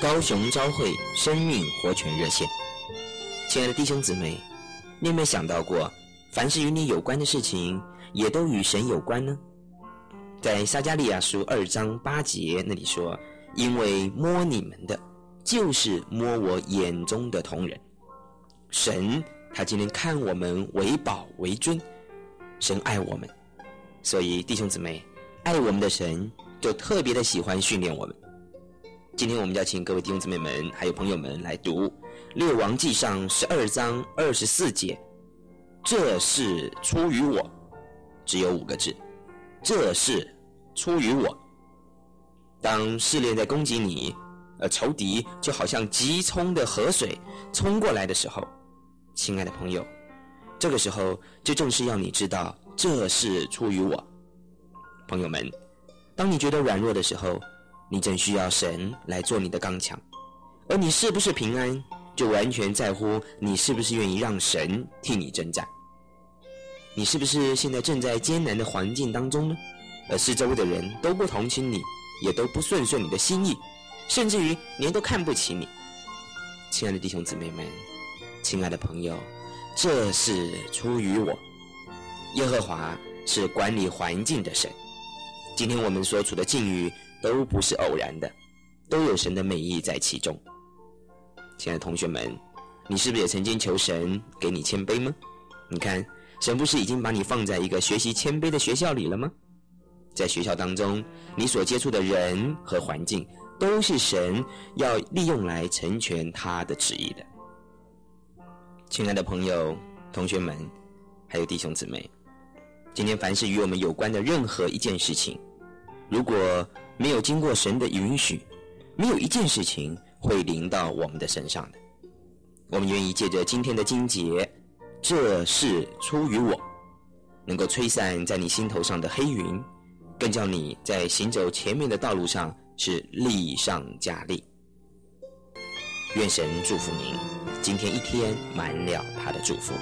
高雄朝会生命活泉热线。亲爱的弟兄姊妹，你有没有想到过，凡是与你有关的事情，也都与神有关呢？在撒迦利亚书二章八节那里说：“因为摸你们的，就是摸我眼中的瞳人。”神他今天看我们为宝为尊，神爱我们，所以弟兄姊妹，爱我们的神就特别的喜欢训练我们。今天我们要请各位弟兄姊妹们还有朋友们来读《列王记上》十二章二十四节，这是出于我，只有五个字。这是出于我。当试炼在攻击你，而仇敌就好像急冲的河水冲过来的时候，亲爱的朋友，这个时候就正是要你知道，这是出于我。朋友们，当你觉得软弱的时候，你正需要神来做你的刚强，而你是不是平安，就完全在乎你是不是愿意让神替你征战。你是不是现在正在艰难的环境当中呢？而四周的人都不同情你，也都不顺顺你的心意，甚至于连都看不起你。亲爱的弟兄姊妹们，亲爱的朋友，这是出于我。耶和华是管理环境的神。今天我们所处的境遇都不是偶然的，都有神的美意在其中。亲爱的同学们，你是不是也曾经求神给你谦卑吗？你看。神不是已经把你放在一个学习谦卑的学校里了吗？在学校当中，你所接触的人和环境，都是神要利用来成全他的旨意的。亲爱的朋友、同学们，还有弟兄姊妹，今天凡是与我们有关的任何一件事情，如果没有经过神的允许，没有一件事情会临到我们的身上的。我们愿意借着今天的经节。这是出于我，能够吹散在你心头上的黑云，更叫你在行走前面的道路上是力上加力。愿神祝福您，今天一天满了他的祝福。